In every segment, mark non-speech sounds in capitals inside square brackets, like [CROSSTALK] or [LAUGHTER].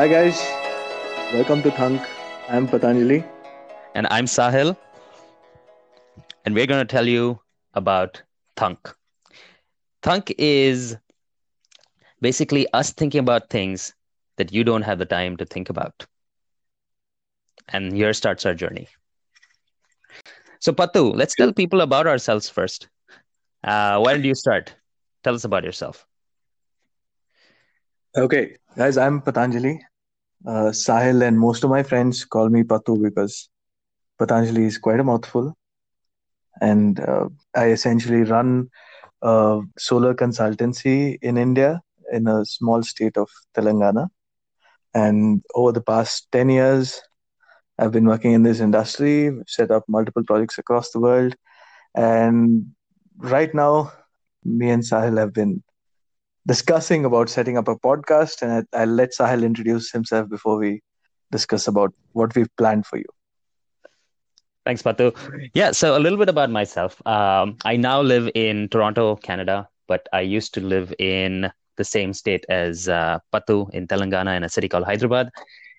Hi guys, welcome to Thunk. I'm Patanjali. And I'm Sahil. And we're going to tell you about Thunk. Thunk is basically us thinking about things that you don't have the time to think about. And here starts our journey. So, Patu, let's tell people about ourselves first. Uh, why don't you start? Tell us about yourself. Okay, guys, I'm Patanjali. Uh, Sahil and most of my friends call me Patu because Patanjali is quite a mouthful. And uh, I essentially run a solar consultancy in India in a small state of Telangana. And over the past 10 years, I've been working in this industry, set up multiple projects across the world. And right now, me and Sahil have been discussing about setting up a podcast, and I, will let Sahil introduce himself before we discuss about what we've planned for you. Thanks, Patu. Yeah, so a little bit about myself. Um, I now live in Toronto, Canada, but I used to live in the same state as uh, Patu in Telangana in a city called Hyderabad.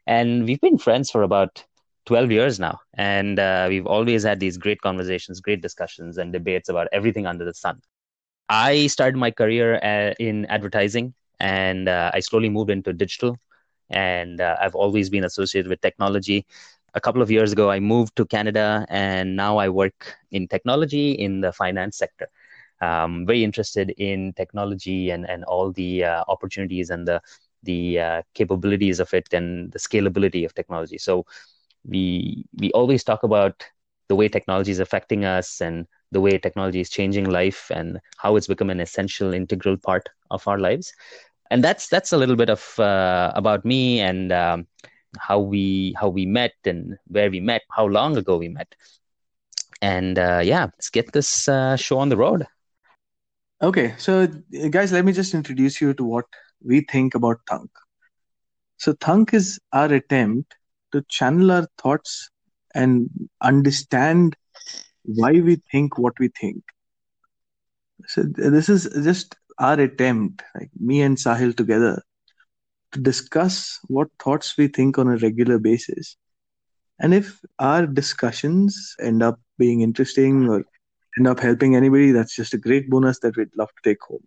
And we've been friends for about 12 years now. And uh, we've always had these great conversations, great discussions, and debates about everything under the sun. I started my career uh, in advertising and uh, I slowly moved into digital. And uh, I've always been associated with technology. A couple of years ago, I moved to Canada and now I work in technology in the finance sector. Um, very interested in technology and, and all the uh, opportunities and the, the uh, capabilities of it and the scalability of technology. So we, we always talk about the way technology is affecting us and the way technology is changing life and how it's become an essential integral part of our lives. And that's that's a little bit of uh, about me and um, how we how we met and where we met how long ago we met. And uh, yeah let's get this uh, show on the road. Okay so guys let me just introduce you to what we think about thunk. So thunk is our attempt to channel our thoughts and understand why we think what we think. So this is just our attempt, like me and Sahil together, to discuss what thoughts we think on a regular basis. And if our discussions end up being interesting or end up helping anybody, that's just a great bonus that we'd love to take home.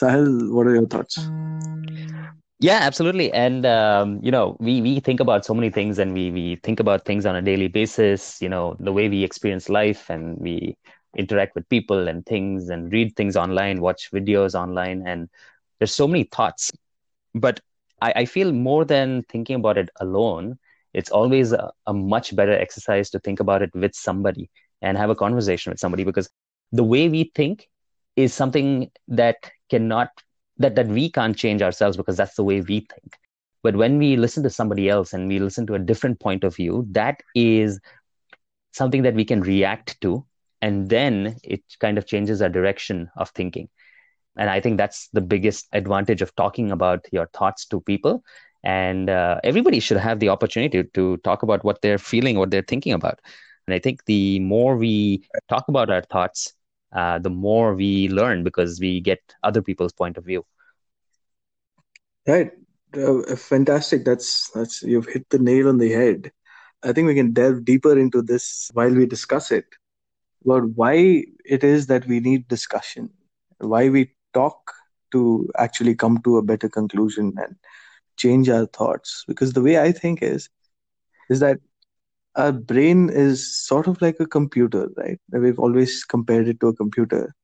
Sahil, what are your thoughts? Um, Yeah, absolutely. And um, you know, we we think about so many things, and we we think about things on a daily basis. You know, the way we experience life, and we interact with people and things, and read things online, watch videos online, and there's so many thoughts. But I, I feel more than thinking about it alone, it's always a, a much better exercise to think about it with somebody and have a conversation with somebody because the way we think is something that cannot that that we can't change ourselves because that's the way we think. But when we listen to somebody else and we listen to a different point of view that is something that we can react to. And then it kind of changes our direction of thinking. And i think that's the biggest advantage of talking about your thoughts to people. And uh, everybody should have the opportunity to, talk about what they're feeling what they're thinking about. And i think the more we talk about our thoughts uh, the more we learn because we get other people's point of view. Right, uh, fantastic. That's that's you've hit the nail on the head. I think we can delve deeper into this while we discuss it about why it is that we need discussion, why we talk to actually come to a better conclusion and change our thoughts. Because the way I think is, is that our brain is sort of like a computer, right? We've always compared it to a computer.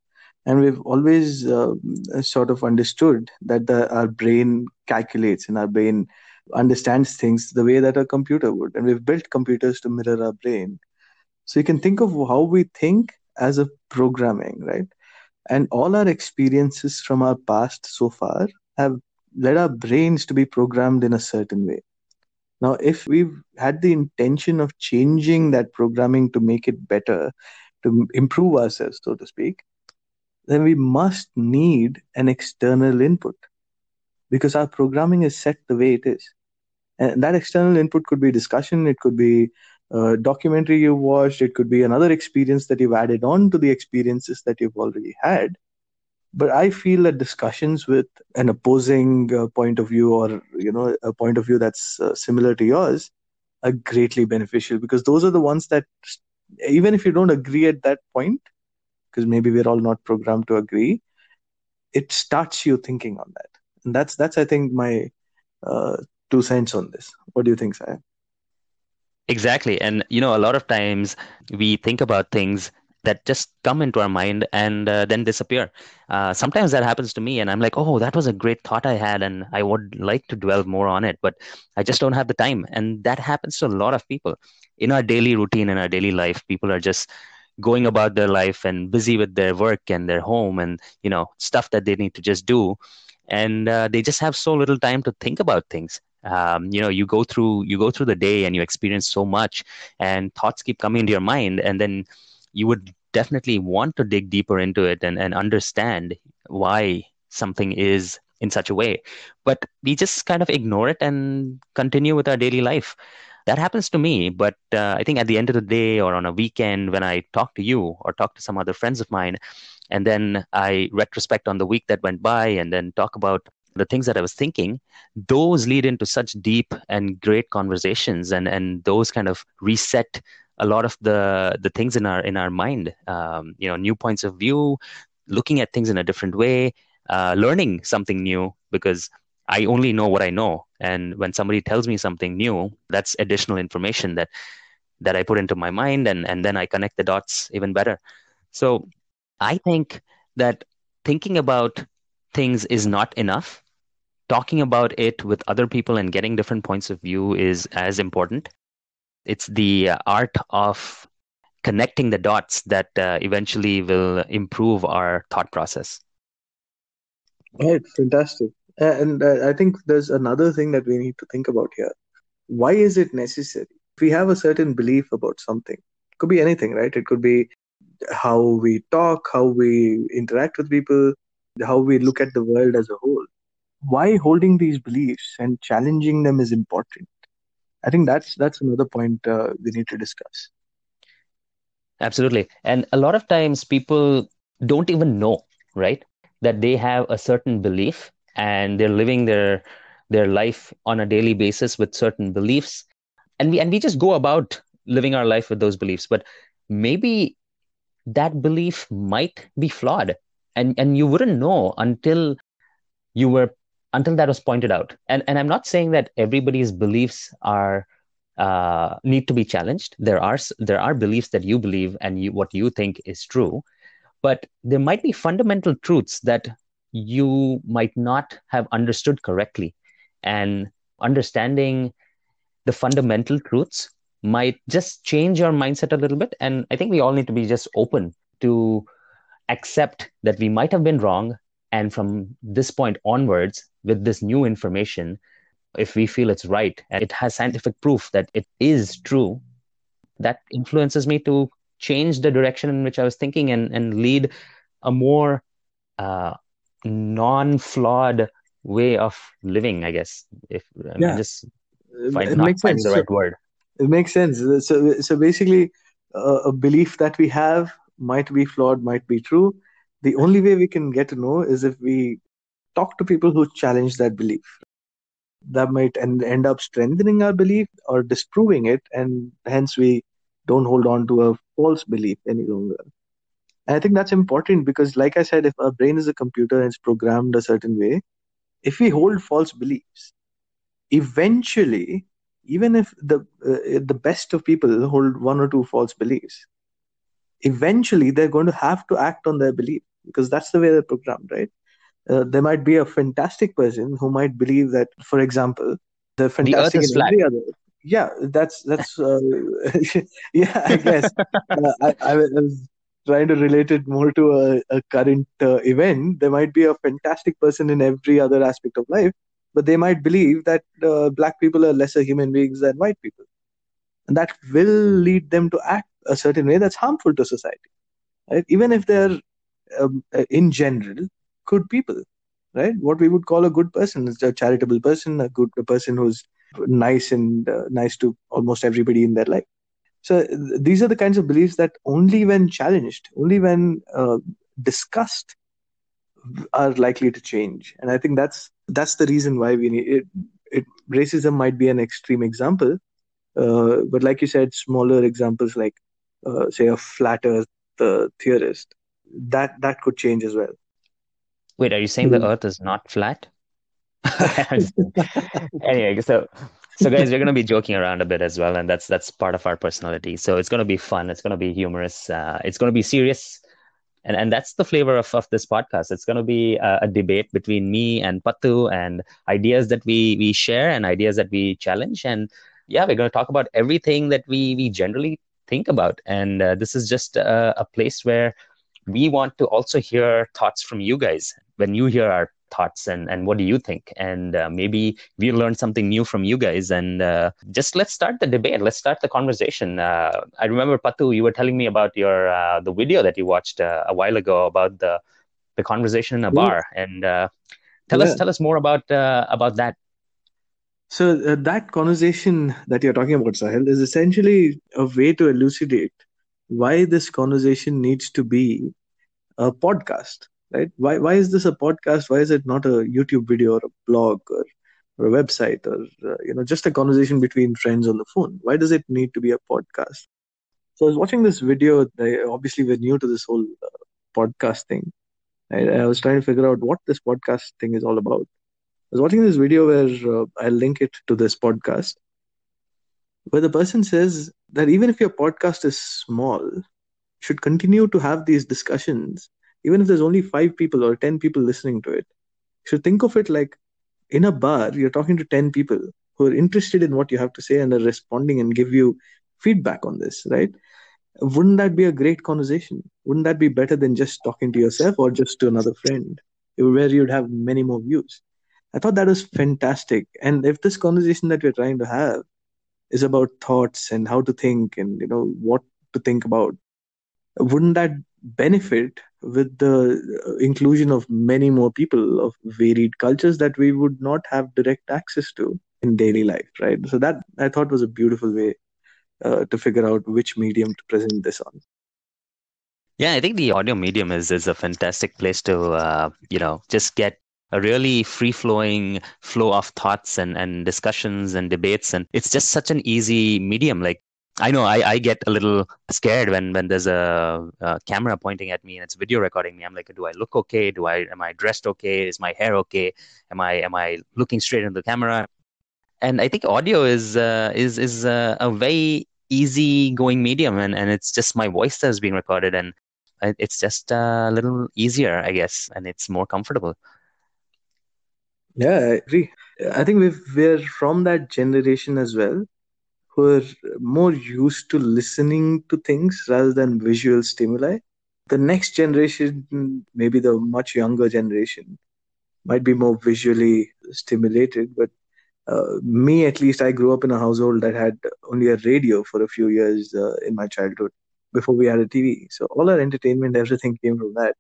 And we've always uh, sort of understood that the, our brain calculates and our brain understands things the way that a computer would. And we've built computers to mirror our brain. So you can think of how we think as a programming, right? And all our experiences from our past so far have led our brains to be programmed in a certain way. Now, if we've had the intention of changing that programming to make it better, to improve ourselves, so to speak, then we must need an external input because our programming is set the way it is. And that external input could be discussion, it could be a documentary you've watched, it could be another experience that you've added on to the experiences that you've already had. But i feel that discussions with an opposing uh, point of view or you know a point of view that's uh, similar to yours are greatly beneficial because those are the ones that even if you don't agree at that point because maybe we're all not programmed to agree it starts you thinking on that. And that's that's i think my uh, two cents on this. What do you think Sai? exactly. And you know a lot of times we think about things that just come into our mind and uh, then disappear. Uh, sometimes that happens to me, and I'm like, oh, that was a great thought I had, and I would like to dwell more on it, but I just don't have the time. And that happens to a lot of people in our daily routine, in our daily life. People are just going about their life and busy with their work and their home and you know stuff that they need to just do and uh, they just have so little time to think about things um, you know you go through you go through the day and you experience so much and thoughts keep coming into your mind and then you would definitely want to dig deeper into it and, and understand why something is in such a way. But we just kind of ignore it and continue with our daily life. That happens to me, but uh, I think at the end of the day or on a weekend when I talk to you or talk to some other friends of mine, and then I retrospect on the week that went by and then talk about the things that I was thinking, those lead into such deep and great conversations and, and those kind of reset a lot of the the things in our in our mind um, you know new points of view looking at things in a different way uh, learning something new because i only know what i know. And when somebody tells me something new that's additional information that that i put into my mind and and then i connect the dots even better. So i think that thinking about things is not enough. Talking about it with other people and getting different points of view is as important it's the art of connecting the dots that uh, eventually will improve our thought process. Right, fantastic. And uh, I think there's another thing that we need to think about here. Why is it necessary? If we have a certain belief about something, it could be anything, right? It could be how we talk, how we interact with people, how we look at the world as a whole. Why holding these beliefs and challenging them is important? I think that's that's another point uh, we need to discuss. Absolutely, and a lot of times people don't even know, right, that they have a certain belief and they're living their their life on a daily basis with certain beliefs, and we and we just go about living our life with those beliefs, but maybe that belief might be flawed. And and you wouldn't know until you were until that was pointed out. And and I'm not saying that everybody's beliefs are uh, need to be challenged. There are there are beliefs that you believe and you, what you think is true, but there might be fundamental truths that you might not have understood correctly, and understanding the fundamental truths might just change your mindset a little bit. And I think we all need to be just open to accept that we might have been wrong and from this point onwards, with this new information, if we feel it's right and it has scientific proof that it is true, that influences me to change the direction in which I was thinking and, and lead a more uh, non flawed way of living, I guess. If yeah. I just find, it not finding the right so, word. It makes sense. So, so basically, uh, a belief that we have might be flawed, might be true the only way we can get to know is if we talk to people who challenge that belief. That might end, end up strengthening our belief or disproving it and hence we don't hold on to a false belief any longer. And i think that's important because like i said if our brain is a computer and it's programmed a certain way if we hold false beliefs eventually even if the uh, the best of people hold one or two false beliefs eventually they're going to have to act on their belief because that's the way they're programmed, right? Uh, there might be a fantastic person who might believe that, for example, the fantastic the in every other. Yeah, that's that's uh, [LAUGHS] yeah. I guess uh, I, I, was trying to relate it more to a, a current uh, event. There might be a fantastic person in every other aspect of life, but they might believe that uh, black people are lesser human beings than white people, and that will lead them to act a certain way that's harmful to society. Right? Even if they're um, uh, in general good people right what we would call a good person is a charitable person a good a person who's nice and uh, nice to almost everybody in their life so th- these are the kinds of beliefs that only when challenged only when uh, discussed are likely to change. And I think that's that's the reason why we need it. it racism might be an extreme example, uh, but like you said, smaller examples like uh, say a flat Earth uh, theorist that that could change as well. Wait, are you saying the hmm. Earth is not flat? [LAUGHS] [LAUGHS] anyway, so so guys, we're gonna be joking around a bit as well, and that's that's part of our personality. So it's gonna be fun. It's gonna be humorous. Uh, it's gonna be serious, and and that's the flavor of of this podcast. It's gonna be a, a debate between me and Patu, and ideas that we we share and ideas that we challenge, and yeah, we're gonna talk about everything that we we generally think about, and uh, this is just a, a place where we want to also hear thoughts from you guys when you hear our thoughts and, and what do you think? And uh, maybe we learn something new from you guys. And uh, just let's start the debate. Let's start the conversation. Uh, i remember patu you were telling me about your uh, the video that you watched uh, a while ago about the the conversation in a bar. And uh, tell yeah. us tell us more about about that. So that conversation that you're talking about sahil is essentially a way to elucidate why this conversation needs to be a podcast right? Why why is this a podcast? Why is it not a youtube video or a blog or, or a website or uh, you know just a conversation between friends on the phone? Why does it need to be a podcast? So i was watching this video obviously we're new to this whole uh, podcast thing. I, I was trying to figure out what this podcast thing is all about. I was watching this video where uh, i'll link it to this podcast where the person says that even if your podcast is small, should continue to have these discussions, even if there's only five people or 10 people listening to it. You should think of it like in a bar, you're talking to 10 people who are interested in what you have to say and are responding and give you feedback on this, right? Wouldn't that be a great conversation? Wouldn't that be better than just talking to yourself or just to another friend, where you'd have many more views? I thought that was fantastic. And if this conversation that we're trying to have is about thoughts and how to think and you know what to think about. Wouldn't that benefit with the uh, inclusion of many more people of varied cultures that we would not have direct access to in daily life right? So that i thought was a beautiful way uh, to figure out which medium to present this on. Yeah i think the audio medium is is a fantastic place to uh, you know just get a really free flowing flow of thoughts and, and discussions and debates. And it's just such an easy medium. Like, I know I, I get a little scared when, when there's a, a, camera pointing at me and it's video recording me. I'm like, do I look okay? Do I am I dressed okay? Is my hair okay? Am I am I looking straight into the camera? And I think audio is uh, is is uh, a very easy going medium, and, and it's just my voice that's being recorded, and it's just a little easier, I guess, and it's more comfortable. Yeah, I agree. I think we we're from that generation as well, who are more used to listening to things rather than visual stimuli. The next generation, maybe the much younger generation, might be more visually stimulated. But uh, me, at least, I grew up in a household that had only a radio for a few years uh, in my childhood before we had a TV. So all our entertainment, everything came from that.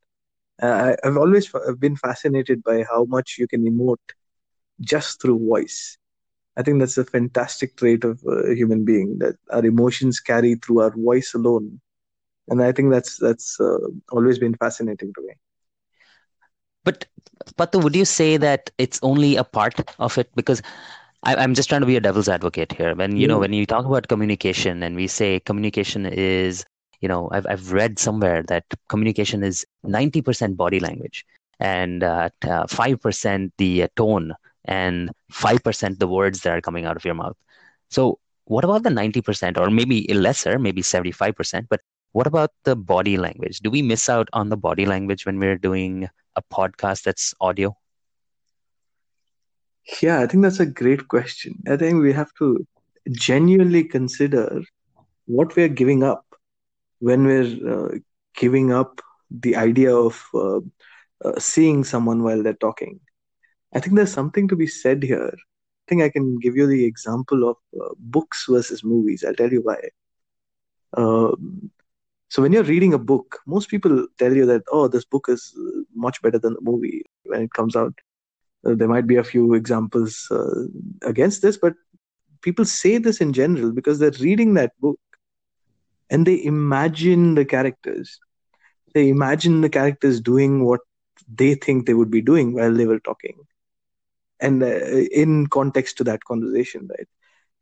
Uh, I, have always been fascinated by how much you can emote just through voice. I think that's a fantastic trait of a human being that our emotions carry through our voice alone, and I think that's that's uh, always been fascinating to me. But Patu, would you say that it's only a part of it? Because I, am just trying to be a devil's advocate here. When you yeah. know when you talk about communication and we say communication is you know I've I've read somewhere that communication is 90% body language and uh, uh, 5% the uh, tone and 5% the words that are coming out of your mouth. So what about the 90% or maybe lesser, maybe 75%, but what about the body language? Do we miss out on the body language when we're doing a podcast that's audio? Yeah, I think that's a great question. I think we have to genuinely consider what we're giving up when we're uh, giving up the idea of uh, uh, seeing someone while they're talking. I think there's something to be said here. I think I can give you the example of books versus movies. I'll tell you why. Um, so when you're reading a book, most people tell you that oh, this book is much better than the movie when it comes out. There might be a few examples uh, against this, but people say this in general because they're reading that book and they imagine the characters. They imagine the characters doing what they think they would be doing while they were talking. And uh, in context to that conversation right?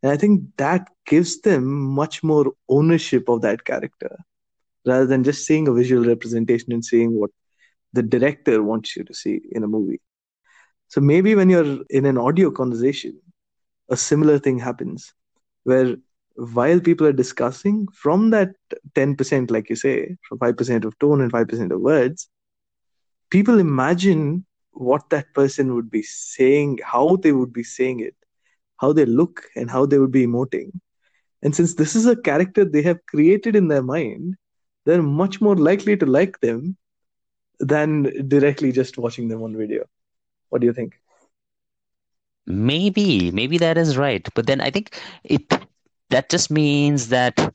And i think that gives them much more ownership of that character rather than just seeing a visual representation and seeing what the director wants you to see in a movie. So maybe when you're in an audio conversation a similar thing happens where while people are discussing from that 10% like you say from 5% of tone and 5% of words people imagine what that person would be saying how they would be saying it how they look and how they would be emoting. And since this is a character they have created in their mind they're much more likely to like them than directly just watching them on video. What do you think? Maybe maybe that is right. But then i think it that just means that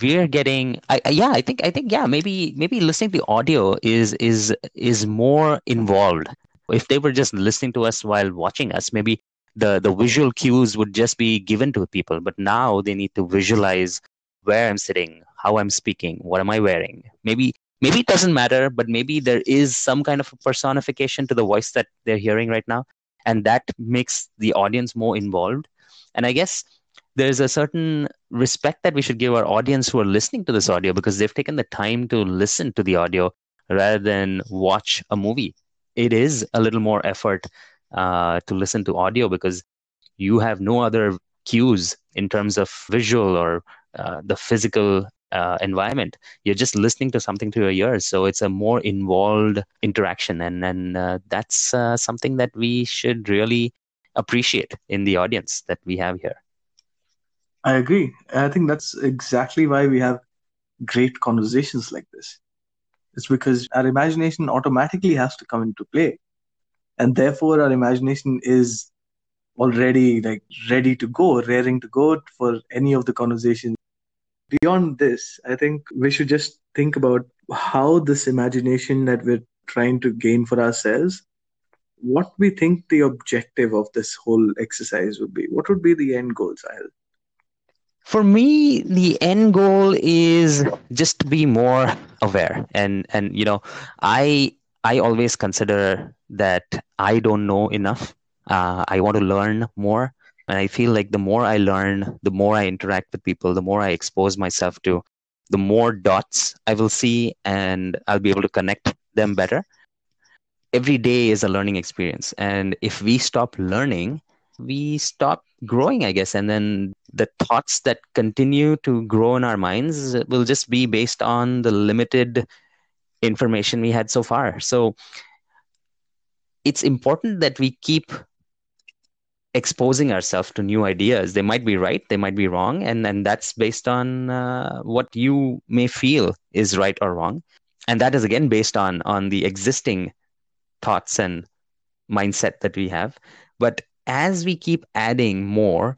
we're getting I, yeah i think i think yeah maybe maybe listening to audio is is is more involved. If they were just listening to us while watching us maybe the the visual cues would just be given to people. But now they need to visualize where i'm sitting how i'm speaking what am i wearing. Maybe maybe it doesn't matter but maybe there is some kind of personification to the voice that they're hearing right now. And that makes the audience more involved. And i guess there's a certain respect that we should give our audience who are listening to this audio because they've taken the time to listen to the audio rather than watch a movie. It is a little more effort uh, to listen to audio because you have no other cues in terms of visual or uh, the physical uh, environment. You're just listening to something through your ears, so it's a more involved interaction, and and uh, that's uh, something that we should really appreciate in the audience that we have here. I agree. I think that's exactly why we have great conversations like this. It's because our imagination automatically has to come into play. And therefore our imagination is already like ready to go, raring to go for any of the conversations. Beyond this, I think we should just think about how this imagination that we're trying to gain for ourselves, what we think the objective of this whole exercise would be. What would be the end goal, Sahil? For me the end goal is just to be more aware. And and you know i i always consider that i don't know enough. Uh, i want to learn more. And i feel like the more i learn the more i interact with people the more i expose myself to the more dots i will see and i'll be able to connect them better. Every day is a learning experience. And if we stop learning we stop growing i guess and then the thoughts that continue to grow in our minds will just be based on the limited information we had so far. So it's important that we keep exposing ourselves to new ideas. They might be right they might be wrong and and that's based on uh, what you may feel is right or wrong. And that is again based on on the existing thoughts and mindset that we have. But as we keep adding more,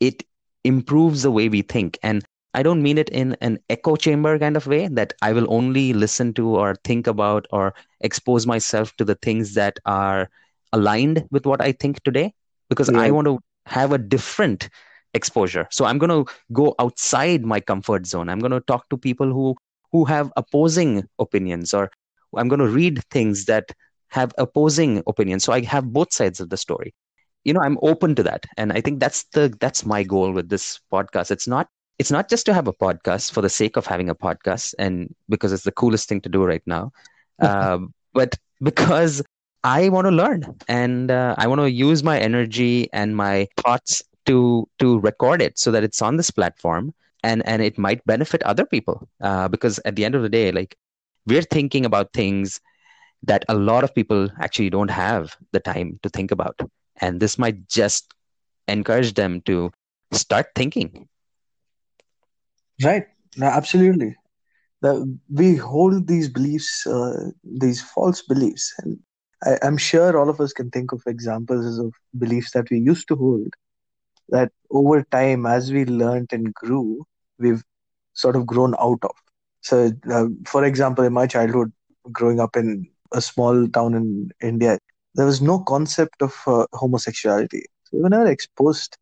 it improves the way we think. And I don't mean it in an echo chamber kind of way that I will only listen to or think about or expose myself to the things that are aligned with what I think today because yeah. I want to have a different exposure. So I'm going to go outside my comfort zone. I'm going to talk to people who who have opposing opinions or I'm going to read things that have opposing opinions. So I have both sides of the story you know i'm open to that. And i think that's the that's my goal with this podcast. It's not it's not just to have a podcast for the sake of having a podcast and because it's the coolest thing to do right now. [LAUGHS] Uh, but because i want to learn and uh, i want to use my energy and my thoughts to to record it so that it's on this platform and and it might benefit other people. Uh, because at the end of the day like we're thinking about things that a lot of people actually don't have the time to think about and this might just encourage them to start thinking. Right. Absolutely. We hold these beliefs uh, these false beliefs. And I, i'm sure all of us can think of examples of beliefs that we used to hold that over time as we learned and grew we've sort of grown out of. So uh, for example in my childhood growing up in a small town in india there was no concept of uh, homosexuality. So we were never exposed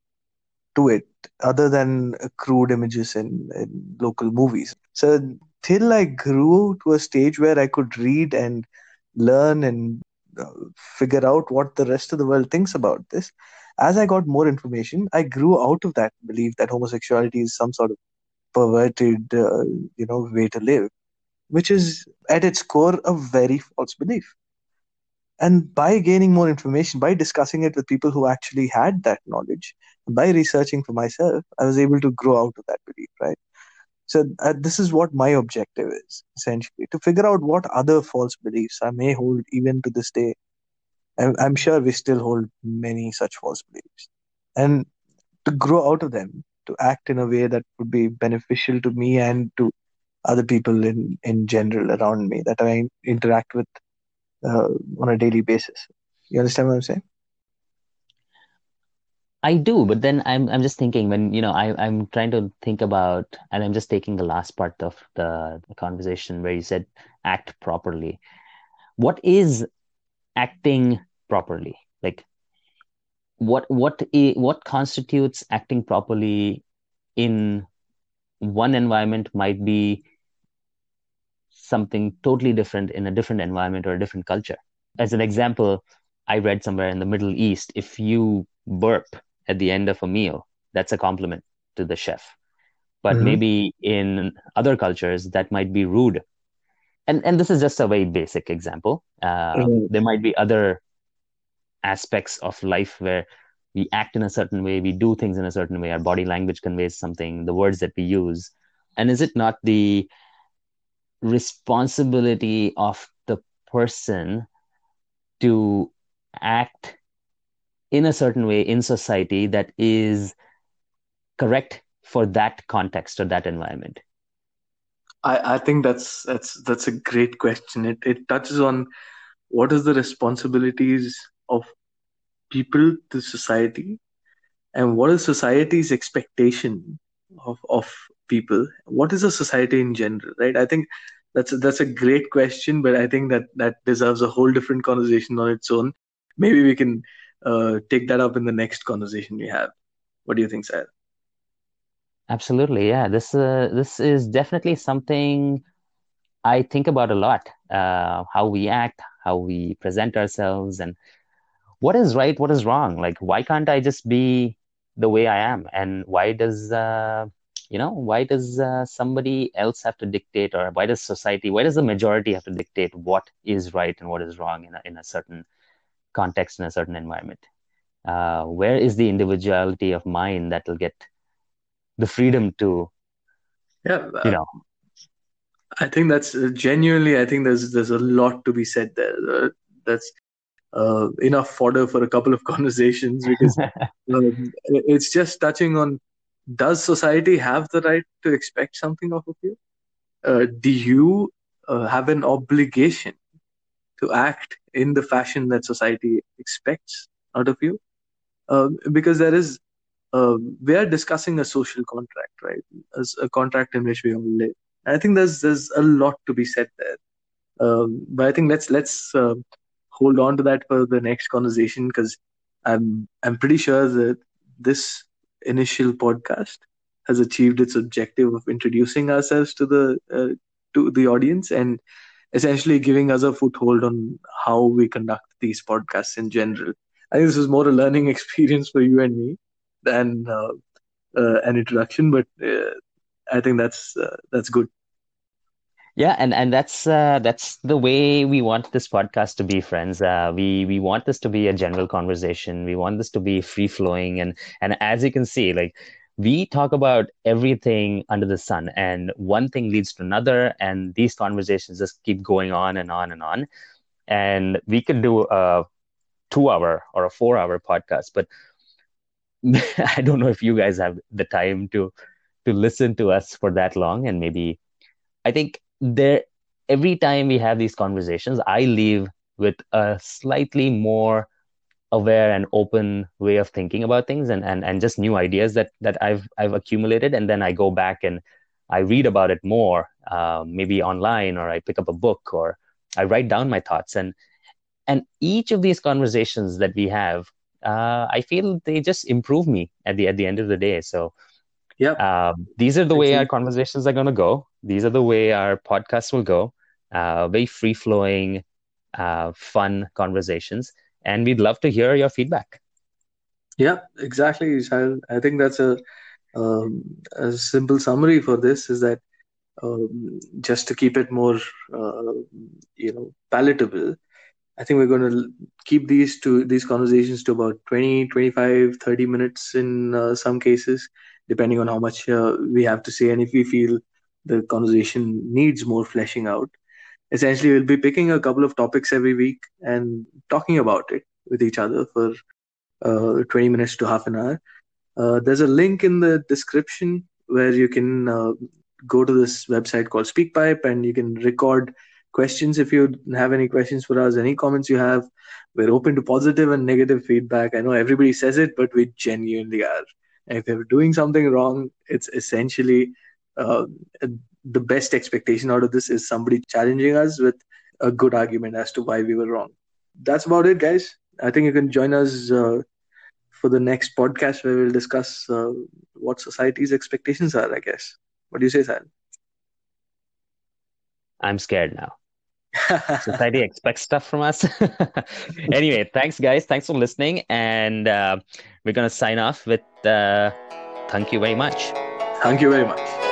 to it other than crude images in, in local movies. So till I grew to a stage where I could read and learn and uh, figure out what the rest of the world thinks about this. As I got more information, I grew out of that belief that homosexuality is some sort of perverted, uh, you know, way to live, which is at its core a very false belief. And by gaining more information, by discussing it with people who actually had that knowledge, by researching for myself, I was able to grow out of that belief, right? So uh, this is what my objective is essentially to figure out what other false beliefs I may hold even to this day. I'm, I'm sure we still hold many such false beliefs, and to grow out of them, to act in a way that would be beneficial to me and to other people in in general around me that I interact with uh, on a daily basis. You understand what I'm saying? I do, but then I'm I'm just thinking when you know I I'm trying to think about and I'm just taking the last part of the, the conversation where you said act properly. What is acting properly? Like what what what constitutes acting properly in one environment might be something totally different in a different environment or a different culture. As an example, I read somewhere in the Middle East, if you burp at the end of a meal, that's a compliment to the chef. But mm-hmm. maybe in other cultures, that might be rude. And, and this is just a very basic example. Uh, mm-hmm. There might be other aspects of life where we act in a certain way, we do things in a certain way, our body language conveys something, the words that we use. And is it not the responsibility of the person to act in a certain way in society that is correct for that context or that environment? I, I think that's that's that's a great question. It, it touches on what is the responsibilities of people to society and what is society's expectation of, of people what is a society in general right i think that's a, that's a great question but i think that that deserves a whole different conversation on its own maybe we can uh, take that up in the next conversation we have. What do you think, Sahil? Absolutely, yeah. This uh, this is definitely something I think about a lot. Uh, how we act, how we present ourselves, and what is right, what is wrong. Like, why can't I just be the way I am? And why does uh, you know why does uh, somebody else have to dictate, or why does society, why does the majority have to dictate what is right and what is wrong in a, in a certain context in a certain environment? Uh, where is the individuality of mind that will get the freedom to yeah you know? I think that's uh, genuinely i think there's there's a lot to be said there. Uh, that's uh, enough fodder for a couple of [LAUGHS] conversations because um, [LAUGHS] it's just touching on does society have the right to expect something of you? Uh, do you have an obligation to act in the fashion that society expects out of you? Uh, because there is uh, we are discussing a social contract right? As a contract in which we all live. And i think there's there's a lot to be said there. Um, but i think let's let's uh, hold on to that for the next conversation because i'm i'm pretty sure that this initial podcast has achieved its objective of introducing ourselves to the uh, to the audience and essentially giving us a foothold on how we conduct these podcasts in general. I think this is more a learning [LAUGHS] experience for you and me than uh, uh, an introduction, but uh, I think that's uh, that's good. Yeah, and and that's uh, that's the way we want this podcast to be, friends. Uh, we we want this to be a general conversation. We want this to be free flowing, and and as you can see, like we talk about everything under the sun and one thing leads to another and these conversations just keep going on and on and on and we could do a two hour or a four hour podcast but [LAUGHS] i don't know if you guys have the time to to listen to us for that long and maybe i think there every time we have these conversations i leave with a slightly more aware and open way of thinking about things and, and, and just new ideas that, that I've, I've accumulated. And then I go back and I read about it more, uh, maybe online, or I pick up a book, or I write down my thoughts. And, and each of these conversations that we have, uh, I feel they just improve me at the, at the end of the day. So yeah, um, these are the way our conversations are going to go. These are the way our podcasts will go. Uh, very free flowing, uh, fun conversations. And we'd love to hear your feedback. Yeah, exactly. I think that's a, um, a simple summary for this is that um, just to keep it more, uh, you know, palatable, I think we're going to keep these to these conversations to about 20, 25, 30 minutes in uh, some cases, depending on how much uh, we have to say and if we feel the conversation needs more fleshing out. Essentially, we'll be picking a couple of topics every week and talking about it with each other for uh, 20 minutes to half an hour. Uh, there's a link in the description where you can uh, go to this website called SpeakPipe and you can record questions if you have any questions for us, any comments you have. We're open to positive and negative feedback. I know everybody says it, but we genuinely are. And if they're doing something wrong, it's essentially uh, the best expectation out of this is somebody challenging us with a good argument as to why we were wrong. That's about it, guys. I think you can join us uh, for the next podcast where we'll discuss uh, what society's expectations are, I guess. What do you say, Sal? I'm scared now. Society expects stuff from us. [LAUGHS] anyway, thanks, guys. Thanks for listening. And uh, we're to sign off with uh, thank you very much. Thank you very much.